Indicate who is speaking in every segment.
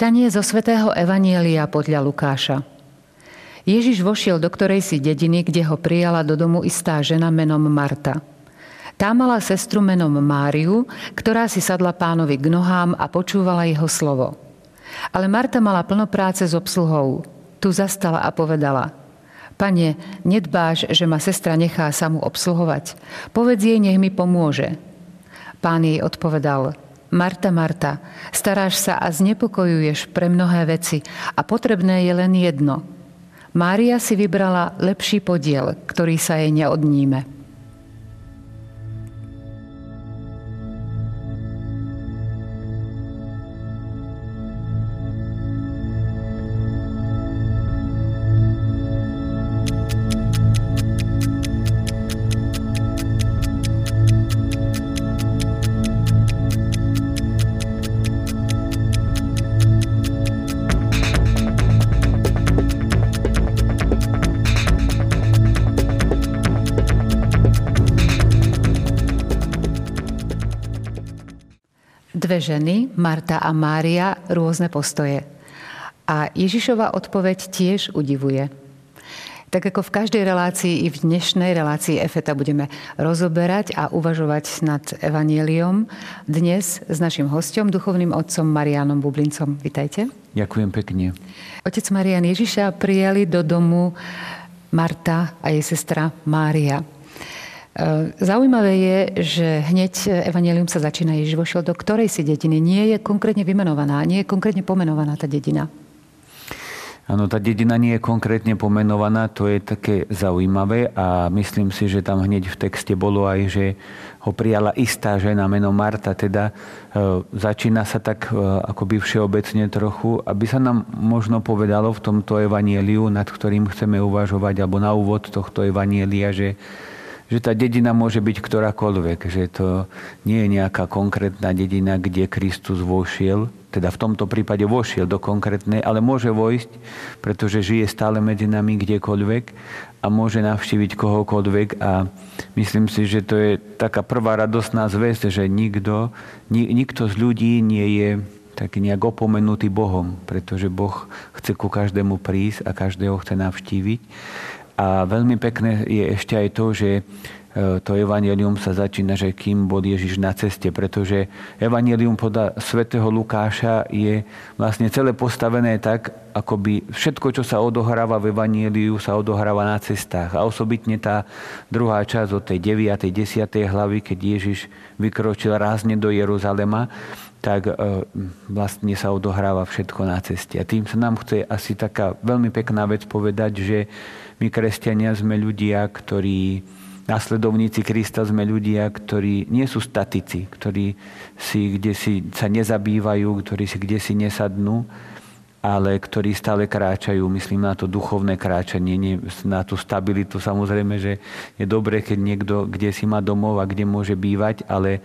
Speaker 1: Čítanie zo svätého Evanielia podľa Lukáša. Ježiš vošiel do ktorej si dediny, kde ho prijala do domu istá žena menom Marta. Tá mala sestru menom Máriu, ktorá si sadla pánovi k nohám a počúvala jeho slovo. Ale Marta mala plno práce s obsluhou. Tu zastala a povedala – Pane, nedbáš, že ma sestra nechá samu obsluhovať. Povedz jej, nech mi pomôže. Pán jej odpovedal, Marta, Marta, staráš sa a znepokojuješ pre mnohé veci a potrebné je len jedno. Mária si vybrala lepší podiel, ktorý sa jej neodníme. Dve ženy, Marta a Mária, rôzne postoje. A Ježišova odpoveď tiež udivuje. Tak ako v každej relácii, i v dnešnej relácii EFETA budeme rozoberať a uvažovať nad Evangeliom. Dnes s našim hostom, duchovným otcom Marianom Bublincom. Vitajte.
Speaker 2: Ďakujem pekne.
Speaker 1: Otec Marian Ježiša prijali do domu Marta a jej sestra Mária. E, zaujímavé je, že hneď Evangelium sa začína, Ježiš vošiel do ktorej si dediny. Nie je konkrétne vymenovaná, nie je konkrétne pomenovaná tá dedina.
Speaker 2: Áno, tá dedina nie je konkrétne pomenovaná, to je také zaujímavé a myslím si, že tam hneď v texte bolo aj, že ho prijala istá žena menom Marta, teda e, začína sa tak e, akoby všeobecne trochu, aby sa nám možno povedalo v tomto evanieliu, nad ktorým chceme uvažovať, alebo na úvod tohto evanielia, že že tá dedina môže byť ktorákoľvek, že to nie je nejaká konkrétna dedina, kde Kristus vošiel, teda v tomto prípade vošiel do konkrétnej, ale môže vojsť, pretože žije stále medzi nami kdekoľvek a môže navštíviť kohokoľvek a myslím si, že to je taká prvá radosná zväzť, že nikto, nikto z ľudí nie je taký nejak opomenutý Bohom, pretože Boh chce ku každému prísť a každého chce navštíviť. A veľmi pekné je ešte aj to, že e, to evanelium sa začína, že kým bol Ježiš na ceste, pretože evanelium podľa svätého Lukáša je vlastne celé postavené tak, ako by všetko, čo sa odohráva v evaneliu, sa odohráva na cestách. A osobitne tá druhá časť od tej 9. 10. hlavy, keď Ježiš vykročil rázne do Jeruzalema, tak e, vlastne sa odohráva všetko na ceste. A tým sa nám chce asi taká veľmi pekná vec povedať, že my kresťania sme ľudia, ktorí, následovníci Krista sme ľudia, ktorí nie sú statici, ktorí si kde si sa nezabývajú, ktorí si kde si nesadnú, ale ktorí stále kráčajú, myslím na to duchovné kráčanie, nie na tú stabilitu. Samozrejme, že je dobré, keď niekto kde si má domov a kde môže bývať, ale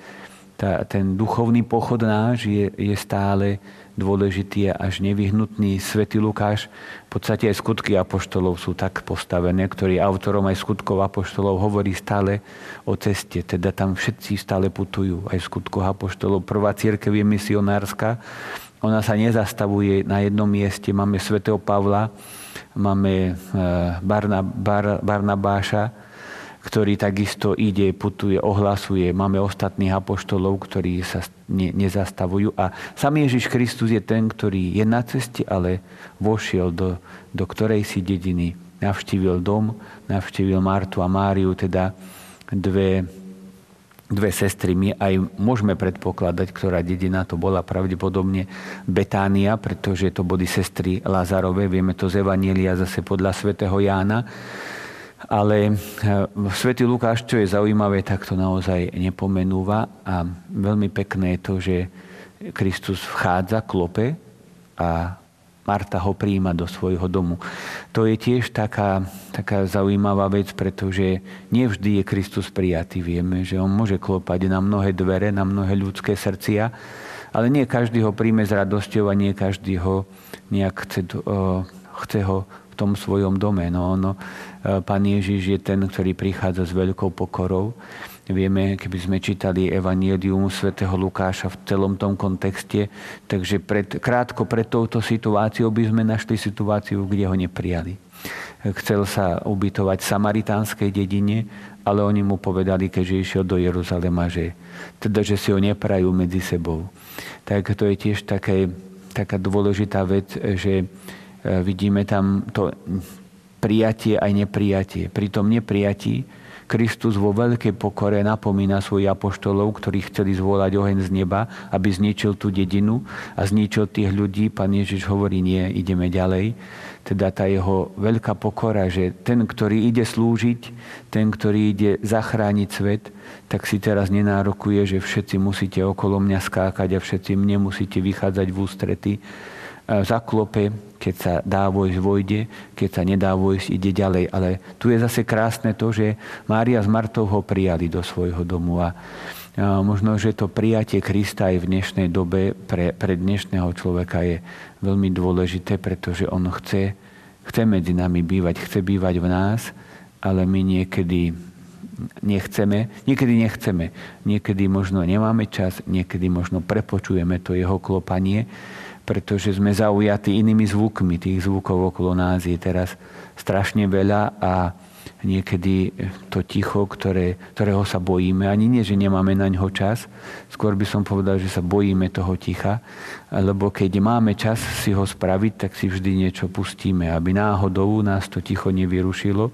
Speaker 2: tá, ten duchovný pochod náš je, je stále dôležitý a až nevyhnutný. Svetý Lukáš, v podstate aj skutky apoštolov sú tak postavené, ktorý autorom aj skutkov apoštolov hovorí stále o ceste. Teda tam všetci stále putujú, aj v skutkoch apoštolov. Prvá církev je misionárska, ona sa nezastavuje na jednom mieste. Máme svätého Pavla, máme eh, Barna, Bar, Barnabáša, ktorý takisto ide, putuje, ohlasuje. Máme ostatných apoštolov, ktorí sa ne, nezastavujú. A sám Ježiš Kristus je ten, ktorý je na ceste, ale vošiel do, do ktorej si dediny. Navštívil dom, navštívil Martu a Máriu, teda dve, dve sestry. My aj môžeme predpokladať, ktorá dedina to bola pravdepodobne Betánia, pretože to boli sestry Lazarové. Vieme to z Evanielia zase podľa svätého Jána ale eh, svätý Lukáš, čo je zaujímavé, tak to naozaj nepomenúva a veľmi pekné je to, že Kristus vchádza, klope a Marta ho príjima do svojho domu. To je tiež taká, taká zaujímavá vec, pretože nevždy je Kristus prijatý. Vieme, že on môže klopať na mnohé dvere, na mnohé ľudské srdcia, ale nie každý ho príjme s radosťou a nie každý ho nejak chce, chce ho tom svojom dome. No, no, Pán Ježiš je ten, ktorý prichádza s veľkou pokorou Vieme, keby sme čítali Evangelium svätého Lukáša v celom tom kontexte, takže pred, krátko pred touto situáciou by sme našli situáciu, kde ho neprijali. Chcel sa ubytovať v samaritánskej dedine, ale oni mu povedali, keďže išiel do Jeruzalema, že, teda, že si ho neprajú medzi sebou. Tak to je tiež také, taká dôležitá vec, že e, vidíme tam to prijatie aj neprijatie. Pri tom neprijatí Kristus vo veľkej pokore napomína svojich apoštolov, ktorí chceli zvolať oheň z neba, aby zničil tú dedinu a zničil tých ľudí. Pán Ježiš hovorí, nie, ideme ďalej. Teda tá jeho veľká pokora, že ten, ktorý ide slúžiť, ten, ktorý ide zachrániť svet, tak si teraz nenárokuje, že všetci musíte okolo mňa skákať a všetci mne musíte vychádzať v ústrety zaklope, keď sa dá vojsť, vojde, keď sa nedá vojsť, ide ďalej. Ale tu je zase krásne to, že Mária s Martou ho prijali do svojho domu a možno, že to prijatie Krista aj v dnešnej dobe pre, pre dnešného človeka je veľmi dôležité, pretože on chce, chce medzi nami bývať, chce bývať v nás, ale my niekedy nechceme, niekedy nechceme, niekedy možno nemáme čas, niekedy možno prepočujeme to jeho klopanie pretože sme zaujatí inými zvukmi. Tých zvukov okolo nás je teraz strašne veľa a niekedy to ticho, ktoré, ktorého sa bojíme, ani nie, že nemáme na ňo čas, skôr by som povedal, že sa bojíme toho ticha, lebo keď máme čas si ho spraviť, tak si vždy niečo pustíme, aby náhodou nás to ticho nevyrušilo,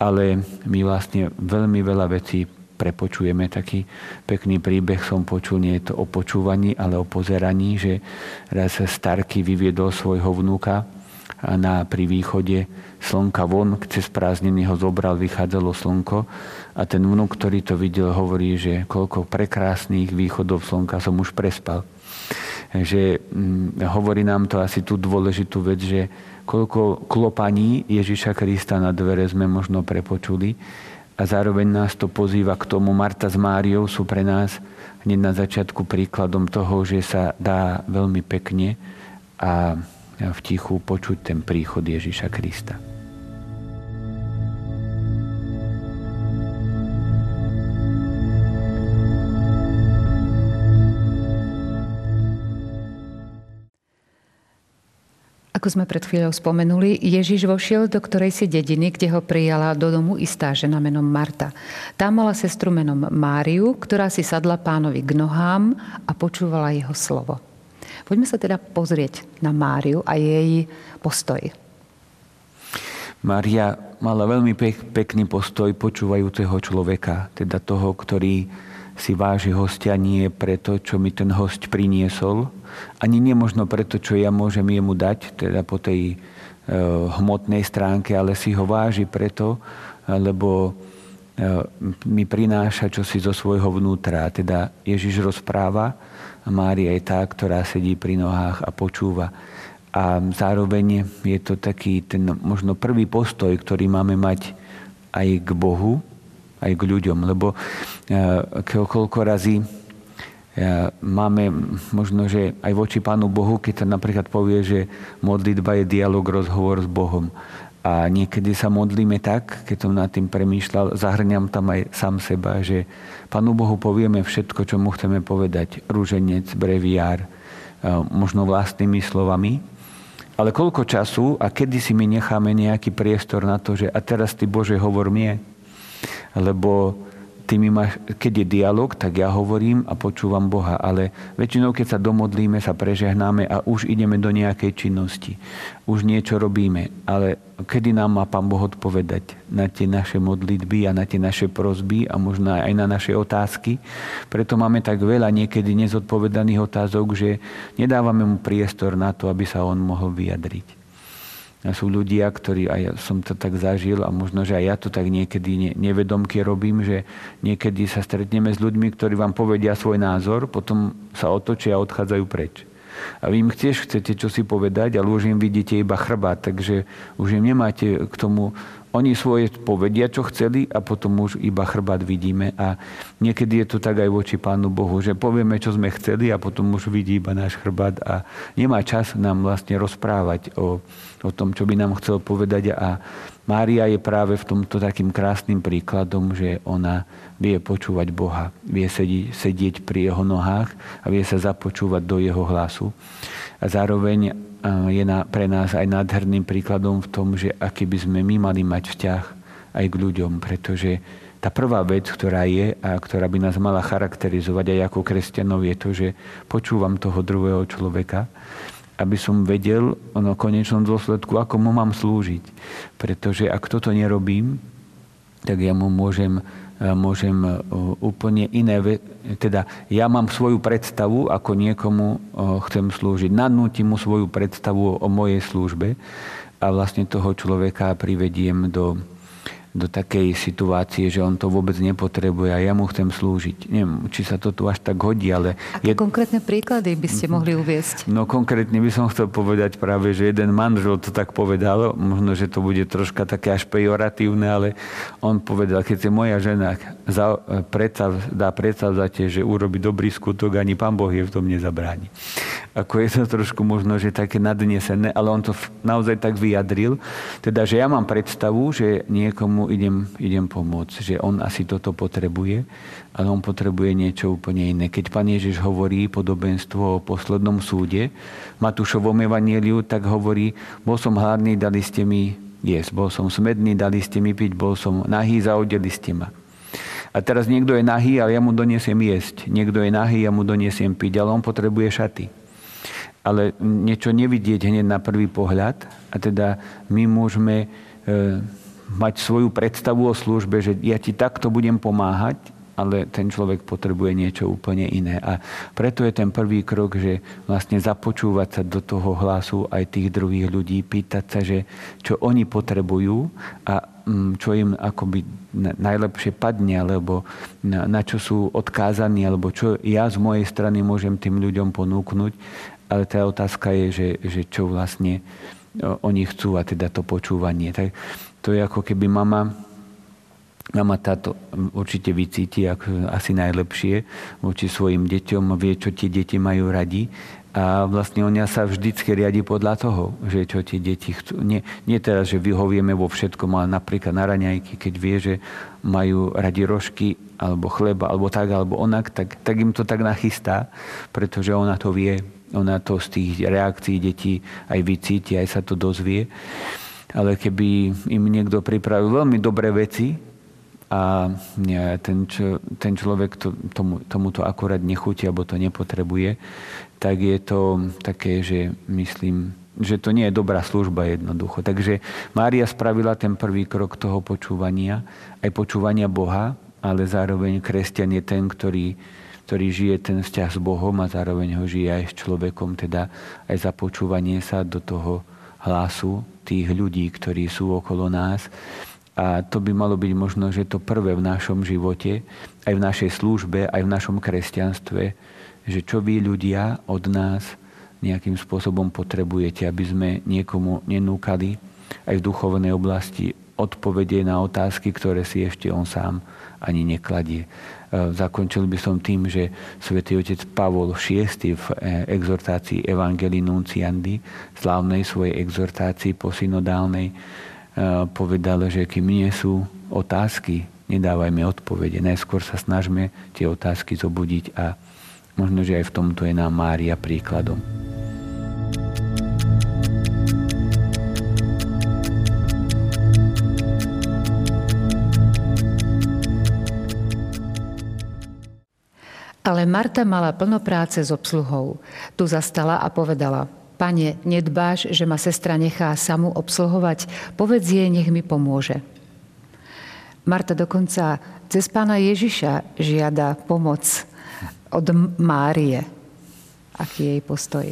Speaker 2: ale my vlastne veľmi veľa vecí prepočujeme taký pekný príbeh, som počul, nie je to o počúvaní, ale o pozeraní, že raz Starky vyviedol svojho vnúka na, pri východe slnka von, cez prázdniny ho zobral, vychádzalo slnko a ten vnúk, ktorý to videl, hovorí, že koľko prekrásnych východov slnka som už prespal. Že hm, hovorí nám to asi tú dôležitú vec, že koľko klopaní Ježiša Krista na dvere sme možno prepočuli, a zároveň nás to pozýva k tomu. Marta s Máriou sú pre nás hneď na začiatku príkladom toho, že sa dá veľmi pekne a v tichu počuť ten príchod Ježiša Krista.
Speaker 1: Ako sme pred chvíľou spomenuli, Ježiš vošiel do ktorej si dediny, kde ho prijala do domu istá žena menom Marta. Tam mala sestru menom Máriu, ktorá si sadla pánovi k nohám a počúvala jeho slovo. Poďme sa teda pozrieť na Máriu a jej postoj.
Speaker 2: Mária mala veľmi pek, pekný postoj počúvajúceho človeka, teda toho, ktorý si váži hostia nie preto, čo mi ten host priniesol, ani nemožno preto, čo ja môžem jemu dať, teda po tej e, hmotnej stránke, ale si ho váži preto, lebo e, mi prináša čosi zo svojho vnútra. Teda Ježiš rozpráva a Mária je tá, ktorá sedí pri nohách a počúva. A zároveň je to taký ten možno prvý postoj, ktorý máme mať aj k Bohu, aj k ľuďom. Lebo e, koľko razy e, máme možno, že aj voči Pánu Bohu, keď sa napríklad povie, že modlitba je dialog, rozhovor s Bohom. A niekedy sa modlíme tak, keď som nad tým premýšľal, zahrňam tam aj sám seba, že Pánu Bohu povieme všetko, čo mu chceme povedať. Rúženec, breviár, e, možno vlastnými slovami. Ale koľko času a kedy si my necháme nejaký priestor na to, že a teraz ty Bože hovor mne, lebo ty mi máš, keď je dialog, tak ja hovorím a počúvam Boha, ale väčšinou, keď sa domodlíme, sa prežehnáme a už ideme do nejakej činnosti. Už niečo robíme, ale kedy nám má Pán Boh odpovedať na tie naše modlitby a na tie naše prozby a možno aj na naše otázky. Preto máme tak veľa niekedy nezodpovedaných otázok, že nedávame mu priestor na to, aby sa on mohol vyjadriť sú ľudia, ktorí, aj ja som to tak zažil a možno, že aj ja to tak niekedy nevedomky robím, že niekedy sa stretneme s ľuďmi, ktorí vám povedia svoj názor, potom sa otočia a odchádzajú preč. A vy im tiež chcete čo si povedať, ale už im vidíte iba chrbát, takže už im nemáte k tomu oni svoje povedia, čo chceli a potom už iba chrbát vidíme. A niekedy je to tak aj voči Pánu Bohu, že povieme, čo sme chceli a potom už vidí iba náš chrbát a nemá čas nám vlastne rozprávať o, o tom, čo by nám chcel povedať a Mária je práve v tomto takým krásnym príkladom, že ona vie počúvať Boha, vie sedieť, sedieť pri jeho nohách a vie sa započúvať do jeho hlasu. A zároveň je na, pre nás aj nádherným príkladom v tom, že aký by sme my mali mať vzťah aj k ľuďom, pretože tá prvá vec, ktorá je a ktorá by nás mala charakterizovať aj ako kresťanov, je to, že počúvam toho druhého človeka aby som vedel no, v konečnom dôsledku, ako mu mám slúžiť. Pretože ak toto nerobím, tak ja mu môžem, e, môžem e, úplne iné, teda ja mám svoju predstavu, ako niekomu e, chcem slúžiť. Nadnútim mu svoju predstavu o mojej službe a vlastne toho človeka privediem do, do takej situácie, že on to vôbec nepotrebuje a ja mu chcem slúžiť. Neviem, či sa to tu až tak hodí, ale...
Speaker 1: Aké je... konkrétne príklady by ste mohli uviesť?
Speaker 2: No konkrétne by som chcel povedať práve, že jeden manžel to tak povedal, možno, že to bude troška také až pejoratívne, ale on povedal, keď si moja žena za, predstav, dá predstavzate, že urobi dobrý skutok, ani pán Boh je v tom nezabráni. Ako je to trošku možno, že také nadnesené, ale on to naozaj tak vyjadril. Teda, že ja mám predstavu, že niekomu idem, idem pomôcť, že on asi toto potrebuje, ale on potrebuje niečo úplne iné. Keď pán Ježiš hovorí podobenstvo o poslednom súde, Matúšovom evanieliu, tak hovorí, bol som hladný, dali ste mi jesť, bol som smedný, dali ste mi piť, bol som nahý, zaodeli ste ma. A teraz niekto je nahý, ale ja mu doniesiem jesť. Niekto je nahý, ja mu doniesiem piť, ale on potrebuje šaty. Ale niečo nevidieť hneď na prvý pohľad. A teda my môžeme e, mať svoju predstavu o službe, že ja ti takto budem pomáhať, ale ten človek potrebuje niečo úplne iné. A preto je ten prvý krok, že vlastne započúvať sa do toho hlasu aj tých druhých ľudí, pýtať sa, že čo oni potrebujú a mm, čo im akoby najlepšie padne, alebo na, na čo sú odkázaní, alebo čo ja z mojej strany môžem tým ľuďom ponúknuť. Ale tá otázka je, že, že čo vlastne oni chcú a teda to počúvanie. Tak to je ako keby mama, mama táto určite vycíti ako asi najlepšie voči svojim deťom, vie, čo tie deti majú radi. A vlastne ona sa vždycky riadi podľa toho, že čo tie deti chcú. Nie, nie teraz, že vyhovieme vo všetkom, ale napríklad na raňajky, keď vie, že majú radi rožky, alebo chleba, alebo tak, alebo onak, tak, tak im to tak nachystá, pretože ona to vie, ona to z tých reakcií detí aj vycíti, aj sa to dozvie ale keby im niekto pripravil veľmi dobré veci a ten, čo, ten človek to, tomu, tomu to akorát nechutí alebo to nepotrebuje, tak je to také, že myslím, že to nie je dobrá služba jednoducho. Takže Mária spravila ten prvý krok toho počúvania, aj počúvania Boha, ale zároveň kresťan je ten, ktorý, ktorý žije ten vzťah s Bohom a zároveň ho žije aj s človekom, teda aj za počúvanie sa do toho hlasu tých ľudí, ktorí sú okolo nás. A to by malo byť možno, že to prvé v našom živote, aj v našej službe, aj v našom kresťanstve, že čo vy ľudia od nás nejakým spôsobom potrebujete, aby sme niekomu nenúkali aj v duchovnej oblasti odpovede na otázky, ktoré si ešte on sám ani nekladie. E, zakončil by som tým, že svätý otec Pavol VI v e, exhortácii Evangelii Nunciandi, slávnej svojej exhortácii posynodálnej, e, povedal, že kým nie sú otázky, nedávajme odpovede. Najskôr sa snažme tie otázky zobudiť a možno, že aj v tomto je nám Mária príkladom.
Speaker 1: Ale Marta mala plno práce s obsluhou. Tu zastala a povedala, Pane, nedbáš, že ma sestra nechá samu obsluhovať, povedz jej, nech mi pomôže. Marta dokonca cez pána Ježiša žiada pomoc od Márie. Aký je jej postoj?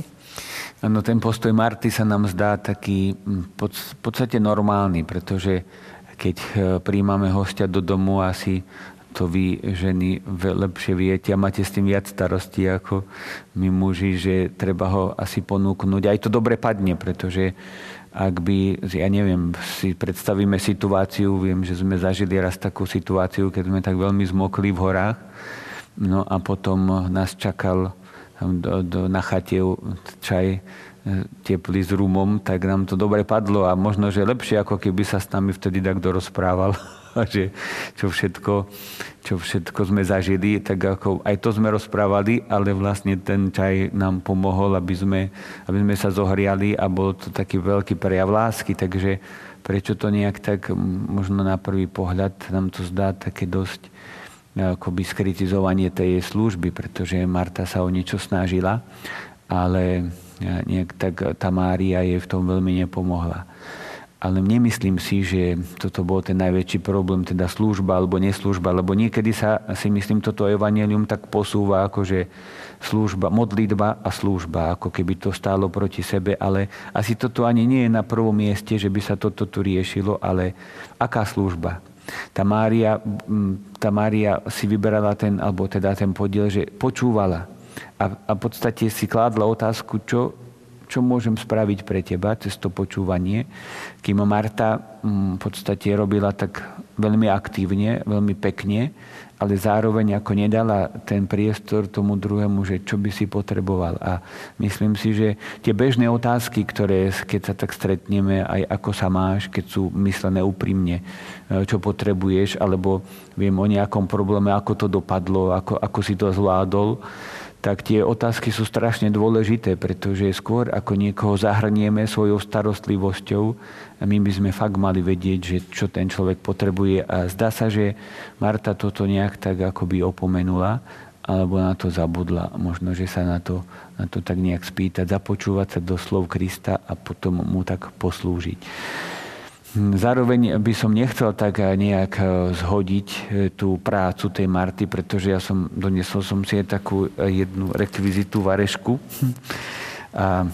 Speaker 2: No, ten postoj Marty sa nám zdá taký v podstate normálny, pretože keď eh, príjmame hostia do domu, asi to vy ženy lepšie viete a máte s tým viac starosti ako my muži, že treba ho asi ponúknuť. Aj to dobre padne, pretože ak by, ja neviem, si predstavíme situáciu, viem, že sme zažili raz takú situáciu, keď sme tak veľmi zmokli v horách, no a potom nás čakal do, do, na chate čaj teplý s rumom, tak nám to dobre padlo a možno, že lepšie, ako keby sa s nami vtedy takto rozprával. že čo všetko, čo všetko sme zažili, tak ako aj to sme rozprávali, ale vlastne ten čaj nám pomohol, aby sme, aby sme sa zohriali a bol to taký veľký prejav lásky, takže prečo to nejak tak možno na prvý pohľad nám to zdá také dosť akoby skritizovanie tej služby, pretože Marta sa o niečo snažila, ale nejak tak tá Mária jej v tom veľmi nepomohla. Ale nemyslím si, že toto bol ten najväčší problém, teda služba alebo neslužba, lebo niekedy sa si myslím toto evanelium tak posúva, ako že služba, modlitba a služba, ako keby to stálo proti sebe, ale asi toto ani nie je na prvom mieste, že by sa toto tu riešilo, ale aká služba? Tá Mária, tá Mária si vyberala ten, alebo teda ten podiel, že počúvala a, a v podstate si kládla otázku, čo, čo môžem spraviť pre teba cez to počúvanie. Kým Marta mm, v podstate robila tak veľmi aktívne, veľmi pekne, ale zároveň ako nedala ten priestor tomu druhému, že čo by si potreboval. A myslím si, že tie bežné otázky, ktoré keď sa tak stretneme, aj ako sa máš, keď sú myslené úprimne, e, čo potrebuješ, alebo viem o nejakom probléme, ako to dopadlo, ako, ako si to zvládol, tak tie otázky sú strašne dôležité, pretože skôr ako niekoho zahrnieme svojou starostlivosťou, my by sme fakt mali vedieť, že čo ten človek potrebuje. A zdá sa, že Marta toto nejak tak akoby opomenula, alebo na to zabudla. Možno, že sa na to, na to tak nejak spýtať, započúvať sa do slov Krista a potom mu tak poslúžiť. Zároveň by som nechcel tak nejak e, zhodiť e, tú prácu tej Marty, pretože ja som doniesol som si aj takú jednu rekvizitu varešku. A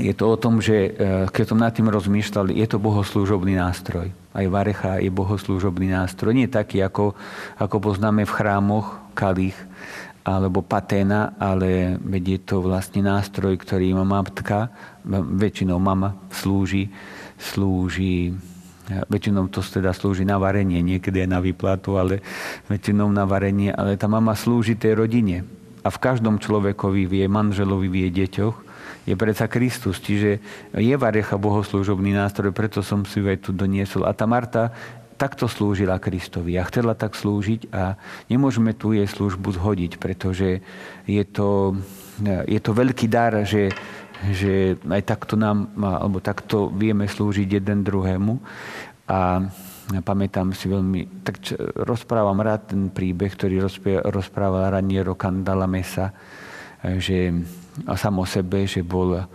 Speaker 2: je to o tom, že keď som nad tým rozmýšľal, je to bohoslúžobný nástroj. Aj varecha je bohoslúžobný nástroj. Nie taký, ako, ako poznáme v chrámoch kalich alebo paténa, ale je to vlastne nástroj, ktorý má matka, väčšinou mama slúži slúži, väčšinou to teda slúži na varenie, niekedy aj na výplatu, ale väčšinou na varenie, ale tá mama slúži tej rodine. A v každom človekovi, v manželovi, v deťoch je predsa Kristus. Čiže je varecha bohoslúžobný nástroj, preto som si ju aj tu doniesol. A tá Marta takto slúžila Kristovi a chcela tak slúžiť a nemôžeme tu jej službu zhodiť, pretože je to, je to veľký dar, že že aj takto nám, alebo takto vieme slúžiť jeden druhému. A pamätám si veľmi, tak čo, rozprávam rád ten príbeh, ktorý rozprával Raniero Candala Mesa, že a sam o sebe, že bol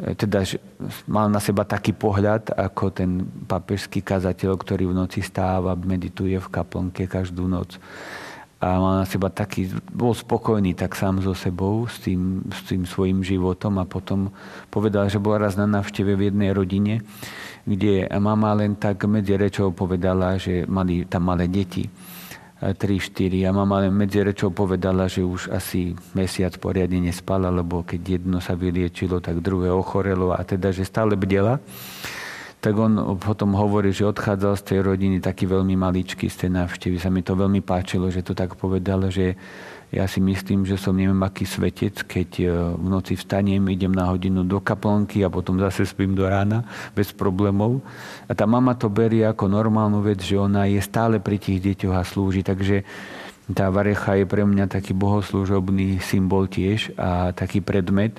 Speaker 2: teda že mal na seba taký pohľad, ako ten papežský kazateľ, ktorý v noci stáva, medituje v kaplnke každú noc. A mal na seba taký, bol spokojný tak sám so sebou, s tým, s tým svojim životom a potom povedal, že bol raz na návšteve v jednej rodine, kde mama len tak medzi rečou povedala, že mali tam malé deti, 3-4 a mama medzi rečou povedala, že už asi mesiac poriadne nespala, lebo keď jedno sa vyliečilo, tak druhé ochorelo a teda, že stále bdela tak on potom hovorí, že odchádzal z tej rodiny taký veľmi maličký z tej návštevy. Sa mi to veľmi páčilo, že to tak povedal, že ja si myslím, že som neviem aký svetec, keď e, v noci vstanem, idem na hodinu do kaplnky a potom zase spím do rána bez problémov. A tá mama to berie ako normálnu vec, že ona je stále pri tých deťoch a slúži. Takže tá varecha je pre mňa taký bohoslúžobný symbol tiež a taký predmet,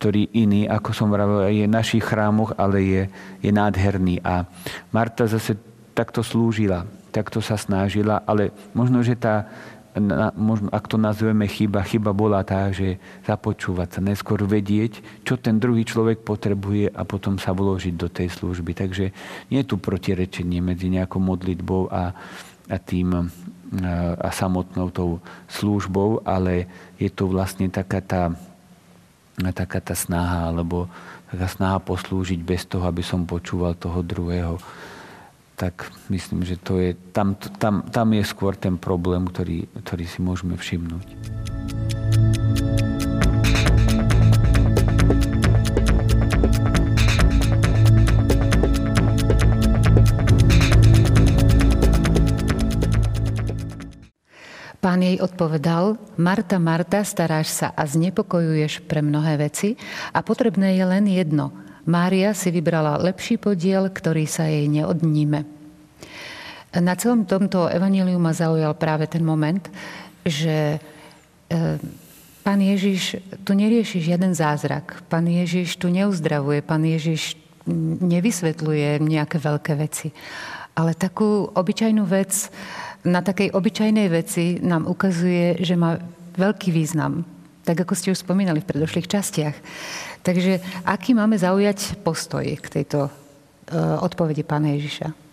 Speaker 2: ktorý iný, ako som vravil, je v našich chrámoch, ale je, je nádherný. A Marta zase takto slúžila, takto sa snažila, ale možno, že tá, možno, ak to nazveme chyba, chyba bola tá, že započúvať sa, neskôr vedieť, čo ten druhý človek potrebuje a potom sa vložiť do tej služby. Takže nie je tu protirečenie medzi nejakou modlitbou a, a tým a samotnou tou službou, ale je to vlastne taká tá taká tá snaha, alebo taká snaha poslúžiť bez toho, aby som počúval toho druhého. Tak myslím, že to je, tam, tam, tam je skôr ten problém, ktorý, ktorý si môžeme všimnúť.
Speaker 1: Pán jej odpovedal, Marta, Marta, staráš sa a znepokojuješ pre mnohé veci a potrebné je len jedno. Mária si vybrala lepší podiel, ktorý sa jej neodníme. Na celom tomto evaníliu ma zaujal práve ten moment, že e, Pán Ježiš tu nerieši žiaden zázrak. Pán Ježiš tu neuzdravuje. Pán Ježiš nevysvetľuje nejaké veľké veci. Ale takú obyčajnú vec, na takej obyčajnej veci nám ukazuje, že má veľký význam. Tak ako ste už spomínali v predošlých častiach. Takže aký máme zaujať postoj k tejto uh, odpovedi pána Ježiša?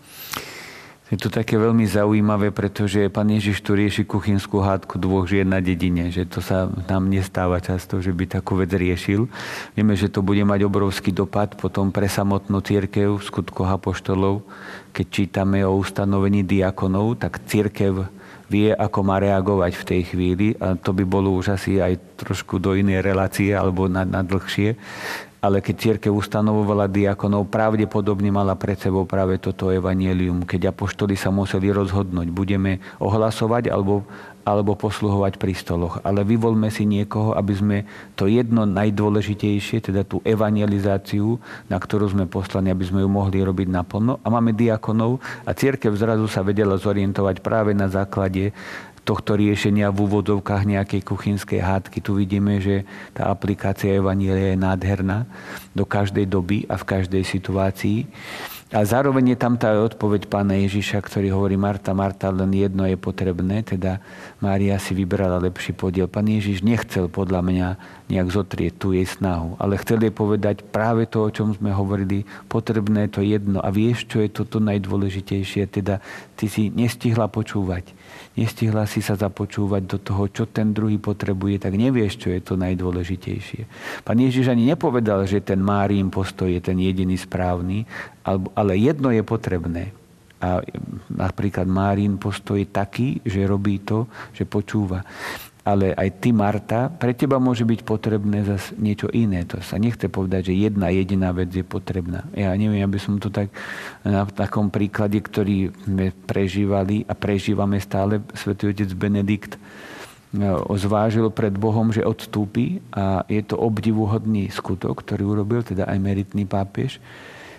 Speaker 2: Je to také veľmi zaujímavé, pretože pán Ježiš tu rieši kuchynskú hádku dvoch žien na dedine, že to sa nám nestáva často, že by takú vec riešil. Vieme, že to bude mať obrovský dopad potom pre samotnú církev v skutkoch apoštolov. Keď čítame o ustanovení diakonov, tak církev vie, ako má reagovať v tej chvíli. A to by bolo už asi aj trošku do inej relácie alebo na, na dlhšie ale keď církev ustanovovala diakonov, pravdepodobne mala pred sebou práve toto evanielium, keď apoštoli sa museli rozhodnúť, budeme ohlasovať alebo, alebo posluhovať pri stoloch. Ale vyvolme si niekoho, aby sme to jedno najdôležitejšie, teda tú evangelizáciu, na ktorú sme poslani, aby sme ju mohli robiť naplno. A máme diakonov a církev zrazu sa vedela zorientovať práve na základe tohto riešenia v úvodovkách nejakej kuchynskej hádky. Tu vidíme, že tá aplikácia Evanília je nádherná do každej doby a v každej situácii. A zároveň je tam tá odpoveď pána Ježiša, ktorý hovorí Marta, Marta, len jedno je potrebné, teda Mária si vybrala lepší podiel. Pán Ježiš nechcel podľa mňa nejak zotrieť tú jej snahu, ale chcel jej povedať práve to, o čom sme hovorili, potrebné to jedno. A vieš, čo je toto najdôležitejšie, teda ty si nestihla počúvať nestihla si sa započúvať do toho, čo ten druhý potrebuje, tak nevieš, čo je to najdôležitejšie. Pán Ježiš ani nepovedal, že ten Márín postoj je ten jediný správny, ale jedno je potrebné. A napríklad Márin postoj je taký, že robí to, že počúva ale aj ty, Marta, pre teba môže byť potrebné zase niečo iné. To sa nechce povedať, že jedna jediná vec je potrebná. Ja neviem, aby som to tak na takom príklade, ktorý sme prežívali a prežívame stále, svätý otec Benedikt e, zvážil pred Bohom, že odstúpi a je to obdivuhodný skutok, ktorý urobil, teda aj meritný pápež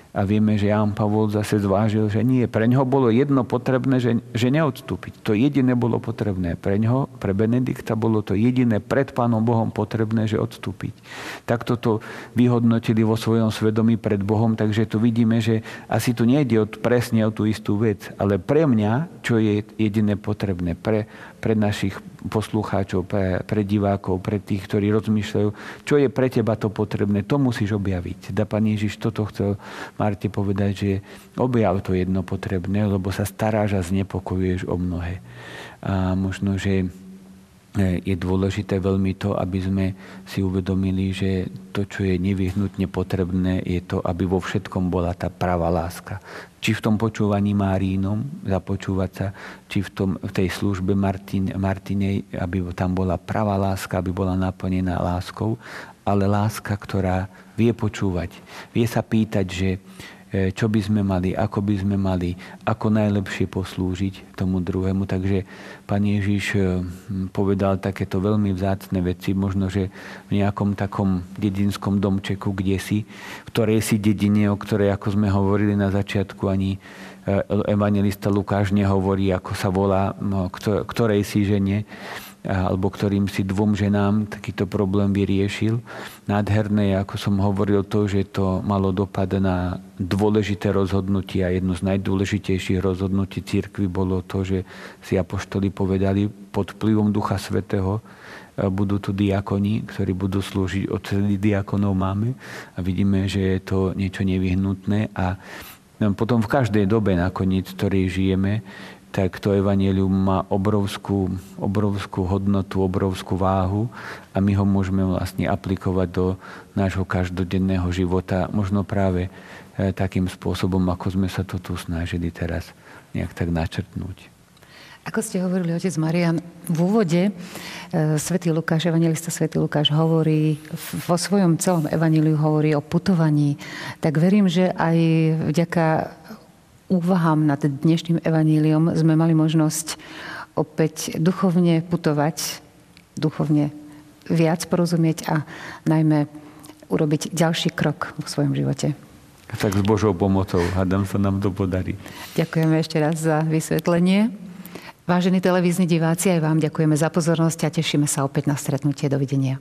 Speaker 2: a vieme, že Ján Pavol zase zvážil, že nie. Pre ňoho bolo jedno potrebné, že, že neodstúpiť. To jediné bolo potrebné. Pre ňoho, pre Benedikta bolo to jediné pred Pánom Bohom potrebné, že odstúpiť. Takto to vyhodnotili vo svojom svedomí pred Bohom, takže tu vidíme, že asi tu nejde od, presne o tú istú vec. Ale pre mňa, čo je jediné potrebné, pre, pre našich poslucháčov, pre, pre divákov, pre tých, ktorí rozmýšľajú, čo je pre teba to potrebné, to musíš objaviť. Da Pán Ježiš toto chcel Marte povedať, že objav to jedno potrebné, lebo sa staráš a znepokojuješ o mnohé. A možno, že je dôležité veľmi to, aby sme si uvedomili, že to, čo je nevyhnutne potrebné, je to, aby vo všetkom bola tá pravá láska. Či v tom počúvaní Márínom, započúvať sa, či v, tom, v tej službe Martin, Martinej, aby tam bola pravá láska, aby bola naplnená láskou, ale láska, ktorá vie počúvať, vie sa pýtať, že E, čo by sme mali, ako by sme mali, ako najlepšie poslúžiť tomu druhému. Takže pán Ježiš e, povedal takéto veľmi vzácne veci, možno, že v nejakom takom dedinskom domčeku, kde si, v ktorej si dedine, o ktorej, ako sme hovorili na začiatku, ani e, evangelista Lukáš nehovorí, ako sa volá, no, ktorej si žene, alebo ktorým si dvom ženám takýto problém vyriešil. Nádherné ako som hovoril, to, že to malo dopad na dôležité rozhodnutie a jedno z najdôležitejších rozhodnutí církvy bolo to, že si apoštoli povedali pod vplyvom Ducha Svetého, e, budú tu diakoni, ktorí budú slúžiť, od diakonov máme a vidíme, že je to niečo nevyhnutné a potom v každej dobe nakoniec, ktorej žijeme, tak to evanelium má obrovskú, obrovskú hodnotu, obrovskú váhu a my ho môžeme vlastne aplikovať do nášho každodenného života, možno práve e, takým spôsobom, ako sme sa to tu snažili teraz nejak tak načrtnúť.
Speaker 1: Ako ste hovorili, otec Marian, v úvode e, svätý Lukáš, evangelista svätý Lukáš hovorí, vo svojom celom evaníliu hovorí o putovaní, tak verím, že aj vďaka úvahám nad dnešným evaníliom sme mali možnosť opäť duchovne putovať, duchovne viac porozumieť a najmä urobiť ďalší krok v svojom živote.
Speaker 2: Tak s Božou pomocou, hádam sa nám to podarí.
Speaker 1: Ďakujeme ešte raz za vysvetlenie. Vážení televízni diváci, aj vám ďakujeme za pozornosť a tešíme sa opäť na stretnutie. Dovidenia.